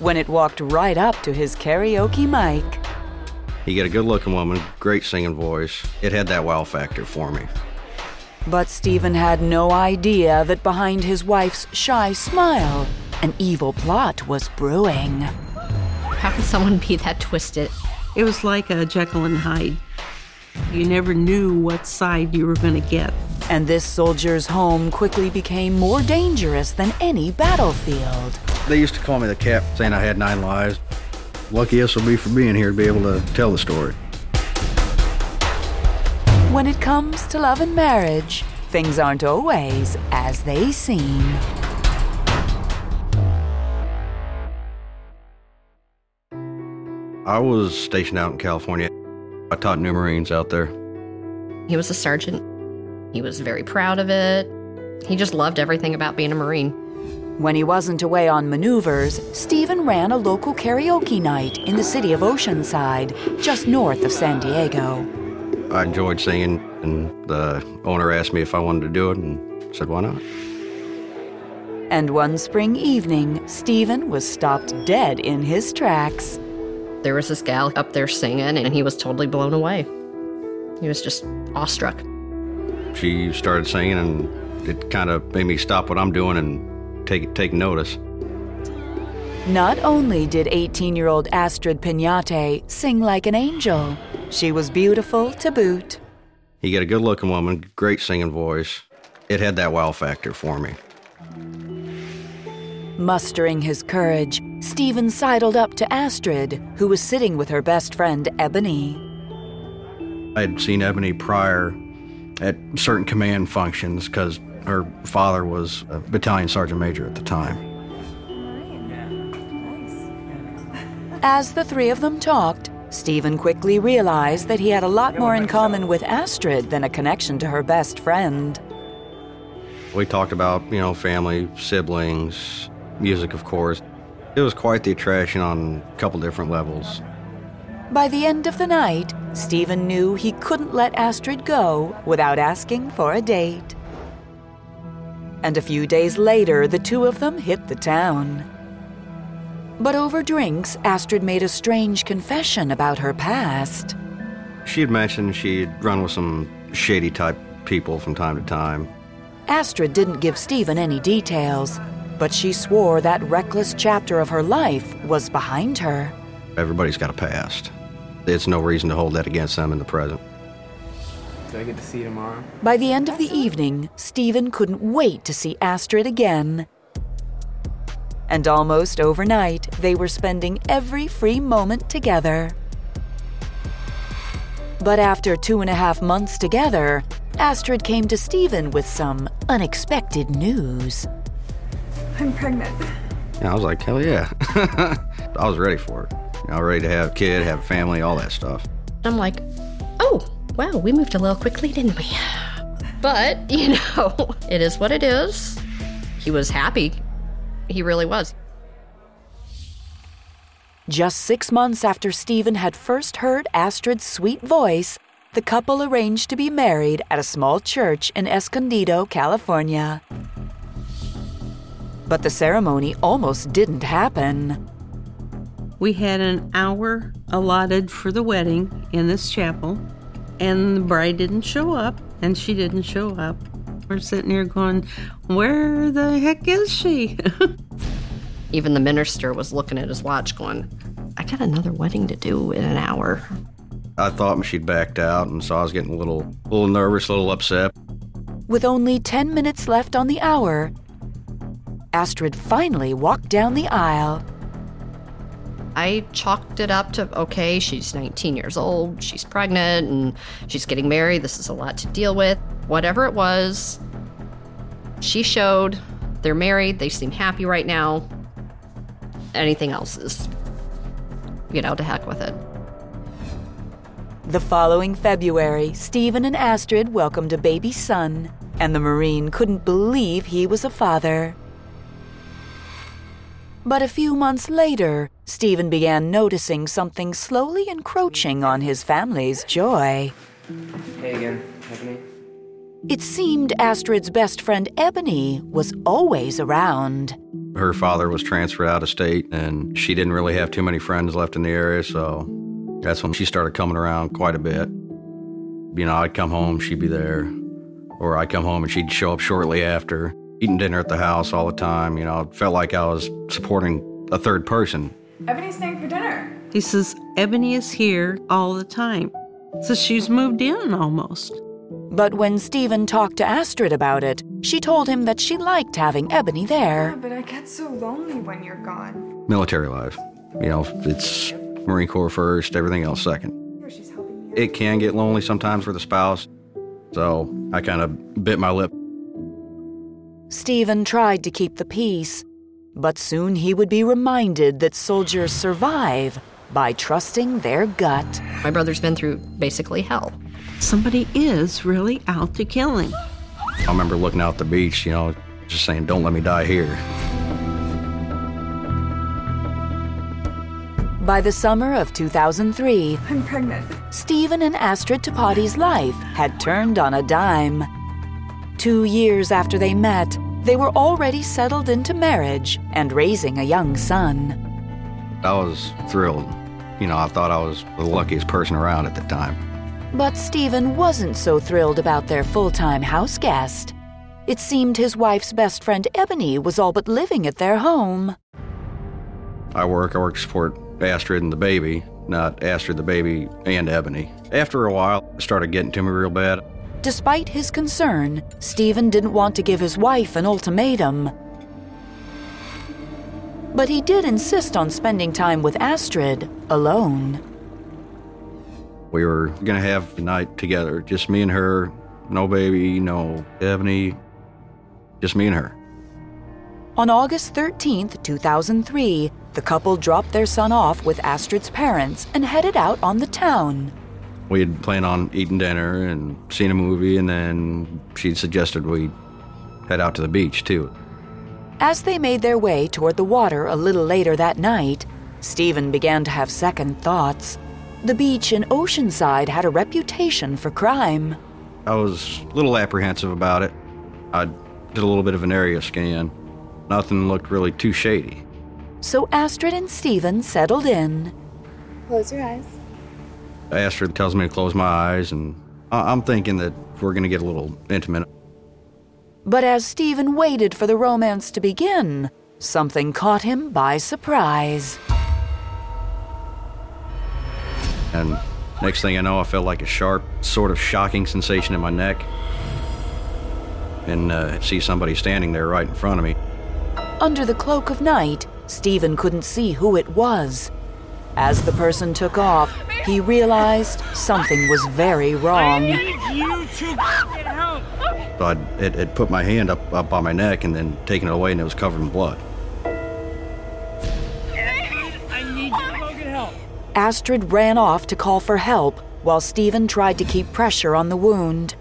when it walked right up to his karaoke mic. He got a good looking woman, great singing voice. It had that wow factor for me. But Stephen had no idea that behind his wife's shy smile, an evil plot was brewing. How can someone be that twisted? It was like a Jekyll and Hyde. You never knew what side you were going to get. And this soldier's home quickly became more dangerous than any battlefield. They used to call me the cap, saying I had nine lives. Lucky us will be for being here to be able to tell the story. When it comes to love and marriage, things aren't always as they seem. I was stationed out in California. I taught new Marines out there. He was a sergeant. He was very proud of it. He just loved everything about being a Marine. When he wasn't away on maneuvers, Stephen ran a local karaoke night in the city of Oceanside, just north of San Diego. I enjoyed singing, and the owner asked me if I wanted to do it, and said, why not? And one spring evening, Stephen was stopped dead in his tracks. There was this gal up there singing, and he was totally blown away. He was just awestruck. She started singing, and it kind of made me stop what I'm doing and take, take notice. Not only did 18 year old Astrid Penate sing like an angel, she was beautiful to boot. You get a good looking woman, great singing voice. It had that wow factor for me. Mustering his courage, Stephen sidled up to Astrid, who was sitting with her best friend Ebony. I had seen Ebony prior at certain command functions because her father was a battalion sergeant major at the time. As the three of them talked, Stephen quickly realized that he had a lot more in common with Astrid than a connection to her best friend. We talked about, you know, family, siblings, music, of course. It was quite the attraction on a couple different levels. By the end of the night, Stephen knew he couldn't let Astrid go without asking for a date. And a few days later, the two of them hit the town. But over drinks, Astrid made a strange confession about her past. She had mentioned she'd run with some shady type people from time to time. Astrid didn't give Stephen any details, but she swore that reckless chapter of her life was behind her. Everybody's got a past. It's no reason to hold that against them in the present. Do I get to see you tomorrow? By the end of the evening, Stephen couldn't wait to see Astrid again. And almost overnight, they were spending every free moment together. But after two and a half months together, Astrid came to Stephen with some unexpected news. I'm pregnant. Yeah, I was like, hell yeah. I was ready for it. You know, ready to have a kid, have a family, all that stuff. I'm like, oh, wow, we moved a little quickly, didn't we? But, you know, it is what it is. He was happy. He really was. Just six months after Stephen had first heard Astrid's sweet voice, the couple arranged to be married at a small church in Escondido, California. But the ceremony almost didn't happen. We had an hour allotted for the wedding in this chapel, and the bride didn't show up, and she didn't show up. We're sitting here going, Where the heck is she? Even the minister was looking at his watch going, I got another wedding to do in an hour. I thought she'd backed out, and so I was getting a little, a little nervous, a little upset. With only 10 minutes left on the hour, Astrid finally walked down the aisle. I chalked it up to okay, she's 19 years old, she's pregnant, and she's getting married. This is a lot to deal with. Whatever it was, she showed they're married, they seem happy right now. Anything else is, you know, to heck with it. The following February, Stephen and Astrid welcomed a baby son, and the Marine couldn't believe he was a father. But a few months later, Stephen began noticing something slowly encroaching on his family's joy. Hey again, Ebony. It seemed Astrid's best friend Ebony was always around. Her father was transferred out of state, and she didn't really have too many friends left in the area, so that's when she started coming around quite a bit. You know, I'd come home, she'd be there, or I'd come home and she'd show up shortly after, eating dinner at the house all the time. You know, it felt like I was supporting a third person. Ebony's staying for dinner. he says, Ebony is here all the time. So she's moved in almost. But when Stephen talked to Astrid about it, she told him that she liked having Ebony Yeah, there. but I get so lonely when you're gone. Military life. You know, it's Marine Corps first, everything else second. Here she's helping me. It can get lonely sometimes for the spouse, so I kind of bit my lip. Stephen tried to keep the peace, but soon he would be reminded that soldiers survive by trusting their gut. My brother's been through basically hell. Somebody is really out to kill him. I remember looking out the beach, you know, just saying, don't let me die here. By the summer of 2003, I'm pregnant. Stephen and Astrid Tepatti's life had turned on a dime. Two years after they met, they were already settled into marriage and raising a young son. I was thrilled. You know, I thought I was the luckiest person around at the time. But Stephen wasn't so thrilled about their full time house guest. It seemed his wife's best friend Ebony was all but living at their home. I work, I work to support Astrid and the baby, not Astrid, the baby, and Ebony. After a while, it started getting to me real bad. Despite his concern, Stephen didn't want to give his wife an ultimatum. But he did insist on spending time with Astrid alone. We were gonna have a night together, just me and her, no baby, no Ebony, just me and her. On August 13th, 2003, the couple dropped their son off with Astrid's parents and headed out on the town. We had planned on eating dinner and seeing a movie, and then she suggested we head out to the beach too. As they made their way toward the water a little later that night, Stephen began to have second thoughts. The beach in Oceanside had a reputation for crime. I was a little apprehensive about it. I did a little bit of an area scan. Nothing looked really too shady. So Astrid and Stephen settled in. Close your eyes. Astrid tells me to close my eyes, and I- I'm thinking that we're going to get a little intimate. But as Stephen waited for the romance to begin, something caught him by surprise. And next thing I know, I felt like a sharp, sort of shocking sensation in my neck. And uh, see somebody standing there right in front of me. Under the cloak of night, Stephen couldn't see who it was. As the person took off, he realized something was very wrong. you Don't you get help! So I'd, it, it put my hand up, up on my neck and then taking it away, and it was covered in blood. I need you to go get help. Astrid ran off to call for help while Stephen tried to keep pressure on the wound.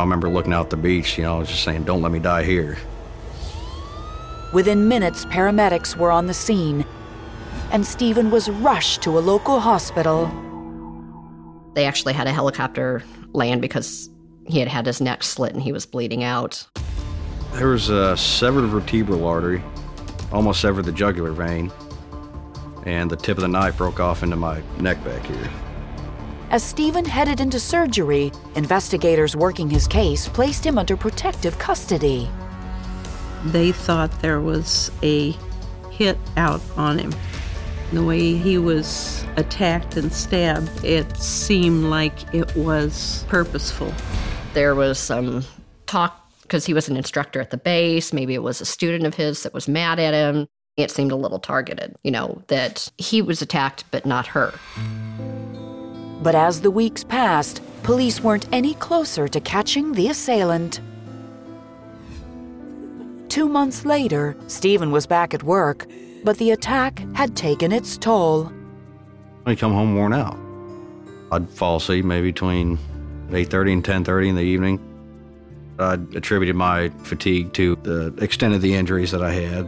I remember looking out the beach, you know, I was just saying, don't let me die here. Within minutes, paramedics were on the scene, and Stephen was rushed to a local hospital. They actually had a helicopter land because he had had his neck slit and he was bleeding out. There was a severed vertebral artery, almost severed the jugular vein, and the tip of the knife broke off into my neck back here. As Stephen headed into surgery, investigators working his case placed him under protective custody. They thought there was a hit out on him. The way he was attacked and stabbed, it seemed like it was purposeful. There was some talk because he was an instructor at the base. Maybe it was a student of his that was mad at him. It seemed a little targeted, you know, that he was attacked, but not her. But as the weeks passed, police weren't any closer to catching the assailant. Two months later, Stephen was back at work, but the attack had taken its toll. I'd come home worn out. I'd fall asleep maybe between 8.30 and 10.30 in the evening. I attributed my fatigue to the extent of the injuries that I had.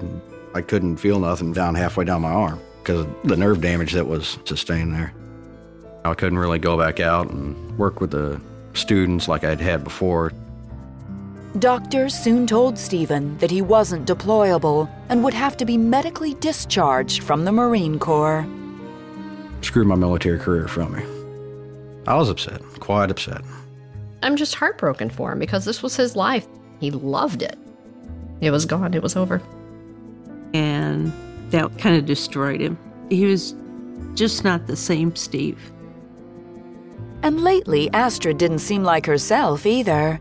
I couldn't feel nothing down halfway down my arm because of the nerve damage that was sustained there. I couldn't really go back out and work with the students like I'd had before. Doctors soon told Stephen that he wasn't deployable and would have to be medically discharged from the Marine Corps. Screwed my military career from me. I was upset, quite upset. I'm just heartbroken for him because this was his life. He loved it. It was gone, it was over. And that kind of destroyed him. He was just not the same Steve. And lately, Astrid didn't seem like herself either.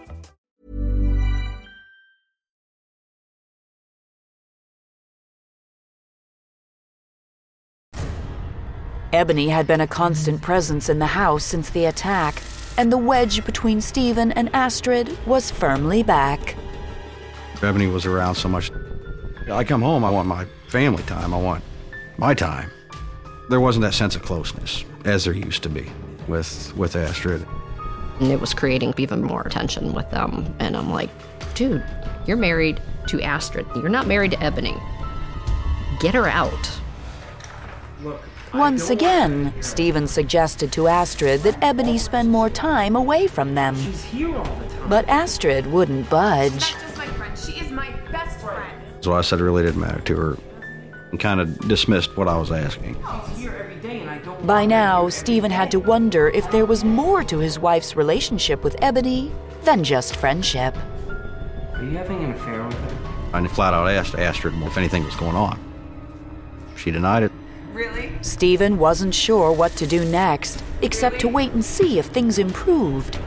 Ebony had been a constant presence in the house since the attack, and the wedge between Stephen and Astrid was firmly back. Ebony was around so much. I come home, I want my family time, I want my time. There wasn't that sense of closeness as there used to be with with Astrid. And it was creating even more tension with them. And I'm like, dude, you're married to Astrid. You're not married to Ebony. Get her out. Once again, Stephen suggested to Astrid that Ebony spend more time away from them. But Astrid wouldn't budge. Just my friend. She is my best friend. So I said it really didn't matter to her and kind of dismissed what I was asking. Oh, By now, Stephen had to wonder if there was more to his wife's relationship with Ebony than just friendship. Are you having an affair with her? I flat out asked Astrid if anything was going on. She denied it. Really? Stephen wasn't sure what to do next, except to wait and see if things improved.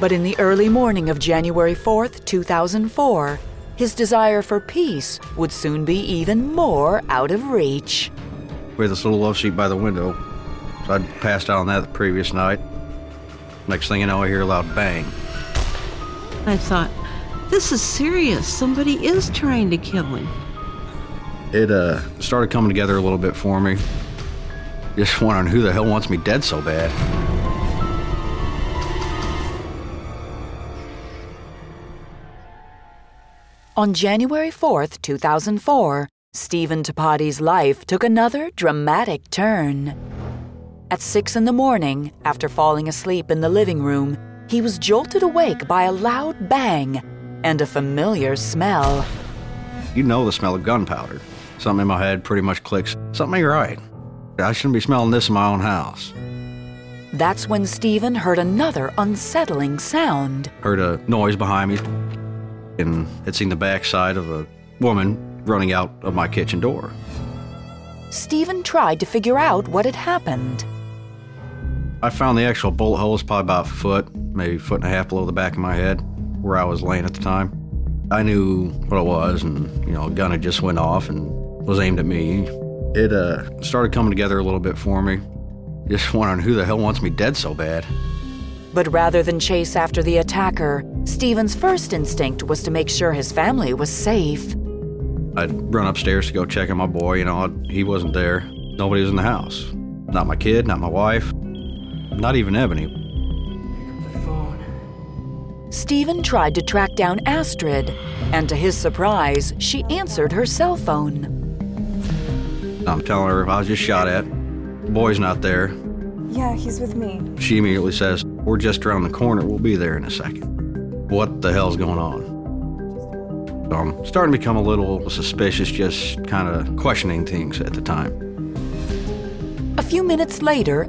But in the early morning of January 4th, 2004, his desire for peace would soon be even more out of reach. We had this little love seat by the window. So I'd passed out on that the previous night. Next thing you know, I hear a loud bang. I thought, this is serious. Somebody is trying to kill him. It uh, started coming together a little bit for me. Just wondering who the hell wants me dead so bad. On January 4th, 2004, Stephen Tepatti's life took another dramatic turn. At 6 in the morning, after falling asleep in the living room, he was jolted awake by a loud bang and a familiar smell. You know the smell of gunpowder. Something in my head pretty much clicks. Something ain't right. I shouldn't be smelling this in my own house. That's when Stephen heard another unsettling sound. Heard a noise behind me, and had seen the backside of a woman running out of my kitchen door. Stephen tried to figure out what had happened. I found the actual bullet holes probably about a foot, maybe a foot and a half below the back of my head, where I was laying at the time. I knew what it was, and you know, a gun had just went off and was aimed at me. It uh, started coming together a little bit for me. Just wondering who the hell wants me dead so bad. But rather than chase after the attacker, Stephen's first instinct was to make sure his family was safe. I'd run upstairs to go check on my boy. You know, he wasn't there. Nobody was in the house. Not my kid, not my wife, not even Ebony. Stephen tried to track down Astrid, and to his surprise, she answered her cell phone. I'm telling her I was just shot at. Boy's not there. Yeah, he's with me. She immediately says, We're just around the corner. We'll be there in a second. What the hell's going on? So I'm starting to become a little suspicious, just kind of questioning things at the time. A few minutes later,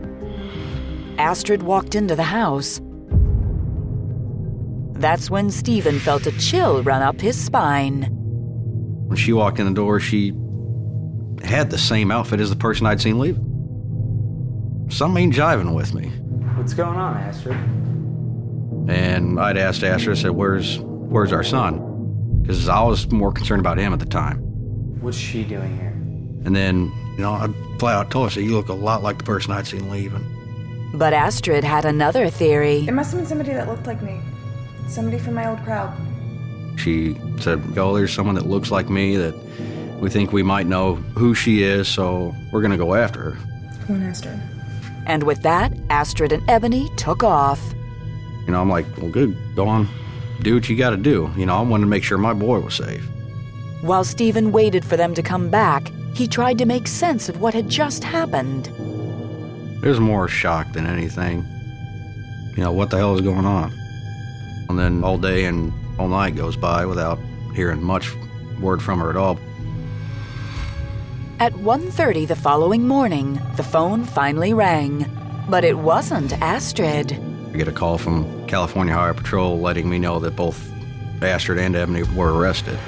Astrid walked into the house. That's when Stephen felt a chill run up his spine. When she walked in the door, she had the same outfit as the person I'd seen leave. Something ain't jiving with me. What's going on, Astrid? And I'd asked Astrid, I said, Where's where's our son? Because I was more concerned about him at the time. What's she doing here? And then, you know, I'd flat out told her, said, You look a lot like the person I'd seen leaving. But Astrid had another theory. It must have been somebody that looked like me. Somebody from my old crowd. She said, Oh, there's someone that looks like me that we think we might know who she is, so we're going to go after her. Come on, Astrid. And with that, Astrid and Ebony took off. You know, I'm like, Well, good, go on, do what you got to do. You know, I wanted to make sure my boy was safe. While Stephen waited for them to come back, he tried to make sense of what had just happened. It was more shock than anything. You know, what the hell is going on? And then all day and all night goes by without hearing much word from her at all. At 1:30 the following morning, the phone finally rang, but it wasn't Astrid. I get a call from California Highway Patrol letting me know that both Astrid and Ebony were arrested.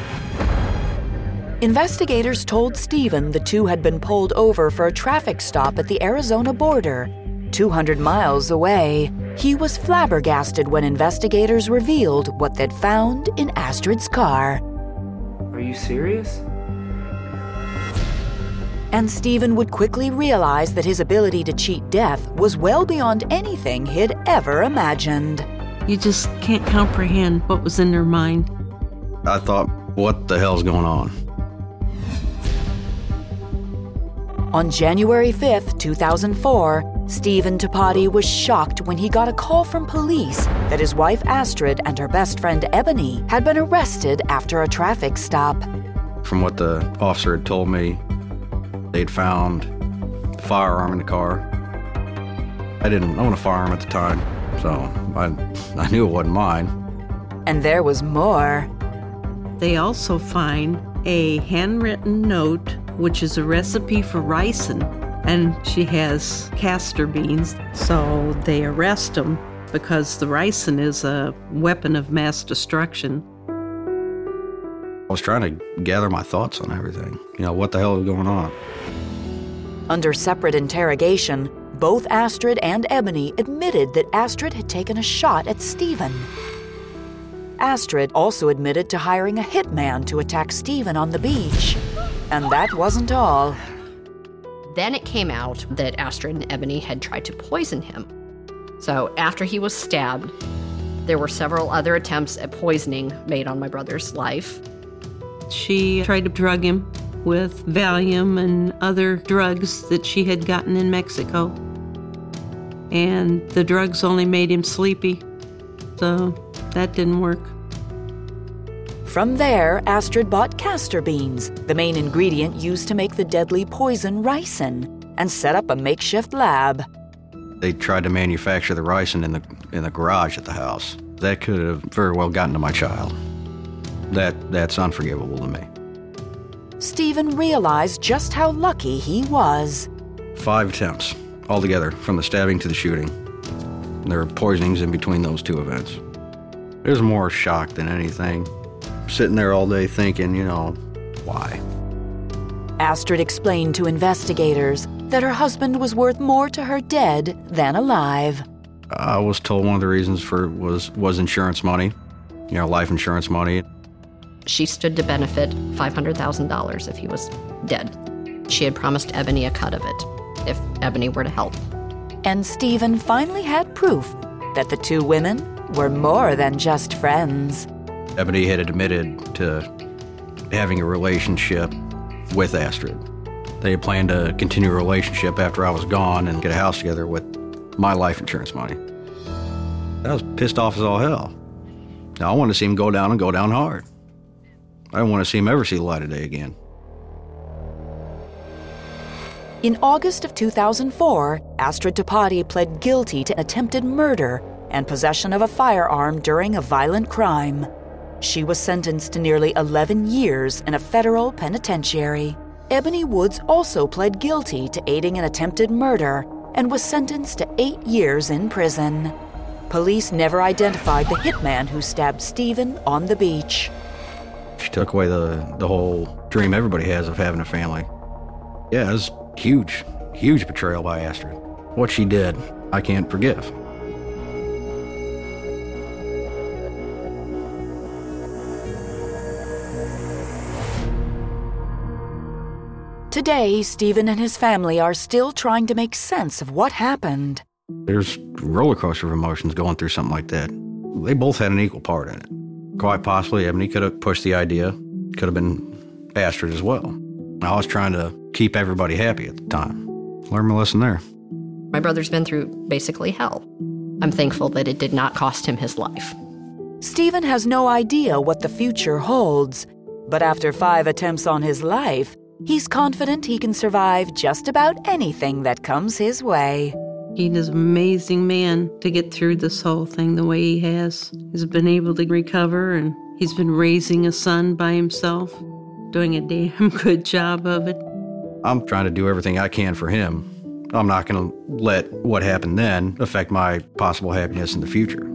Investigators told Stephen the two had been pulled over for a traffic stop at the Arizona border, 200 miles away. He was flabbergasted when investigators revealed what they'd found in Astrid's car. Are you serious? And Stephen would quickly realize that his ability to cheat death was well beyond anything he'd ever imagined. You just can't comprehend what was in their mind. I thought, what the hell's going on? On January 5th, 2004, Stephen Tepatti was shocked when he got a call from police that his wife Astrid and her best friend Ebony had been arrested after a traffic stop. From what the officer had told me, they'd found a firearm in the car. I didn't own a firearm at the time, so I, I knew it wasn't mine. And there was more. They also find a handwritten note, which is a recipe for ricin, and she has castor beans. So they arrest him because the ricin is a weapon of mass destruction. I was trying to gather my thoughts on everything. You know, what the hell is going on? Under separate interrogation, both Astrid and Ebony admitted that Astrid had taken a shot at Stephen. Astrid also admitted to hiring a hitman to attack Stephen on the beach. And that wasn't all. Then it came out that Astrid and Ebony had tried to poison him. So after he was stabbed, there were several other attempts at poisoning made on my brother's life. She tried to drug him with Valium and other drugs that she had gotten in Mexico. And the drugs only made him sleepy. So that didn't work. From there, Astrid bought castor beans, the main ingredient used to make the deadly poison ricin, and set up a makeshift lab. They tried to manufacture the ricin in the in the garage at the house. That could have very well gotten to my child. That that's unforgivable to me. Stephen realized just how lucky he was. Five attempts altogether, from the stabbing to the shooting. There were poisonings in between those two events. It was more shock than anything. Sitting there all day thinking, you know, why? Astrid explained to investigators that her husband was worth more to her dead than alive. I was told one of the reasons for was was insurance money, you know, life insurance money. She stood to benefit $500,000 if he was dead. She had promised Ebony a cut of it if Ebony were to help. And Stephen finally had proof that the two women were more than just friends. Ebony had admitted to having a relationship with Astrid. They had planned to continue a relationship after I was gone and get a house together with my life insurance money. I was pissed off as all hell. Now, I wanted to see him go down and go down hard. I don't want to see him ever see the light of day again. In August of 2004, Astrid Tepatti pled guilty to attempted murder and possession of a firearm during a violent crime. She was sentenced to nearly 11 years in a federal penitentiary. Ebony Woods also pled guilty to aiding an attempted murder and was sentenced to eight years in prison. Police never identified the hitman who stabbed Stephen on the beach. She took away the, the whole dream everybody has of having a family. Yeah, it was huge, huge betrayal by Astrid. What she did, I can't forgive. Today, Stephen and his family are still trying to make sense of what happened. There's roller coaster of emotions going through something like that. They both had an equal part in it. Quite possibly, Ebony could have pushed the idea, could have been Astrid as well. I was trying to keep everybody happy at the time. Learn my lesson there. My brother's been through basically hell. I'm thankful that it did not cost him his life. Stephen has no idea what the future holds, but after five attempts on his life, he's confident he can survive just about anything that comes his way. He's an amazing man to get through this whole thing the way he has. He's been able to recover and he's been raising a son by himself, doing a damn good job of it. I'm trying to do everything I can for him. I'm not going to let what happened then affect my possible happiness in the future.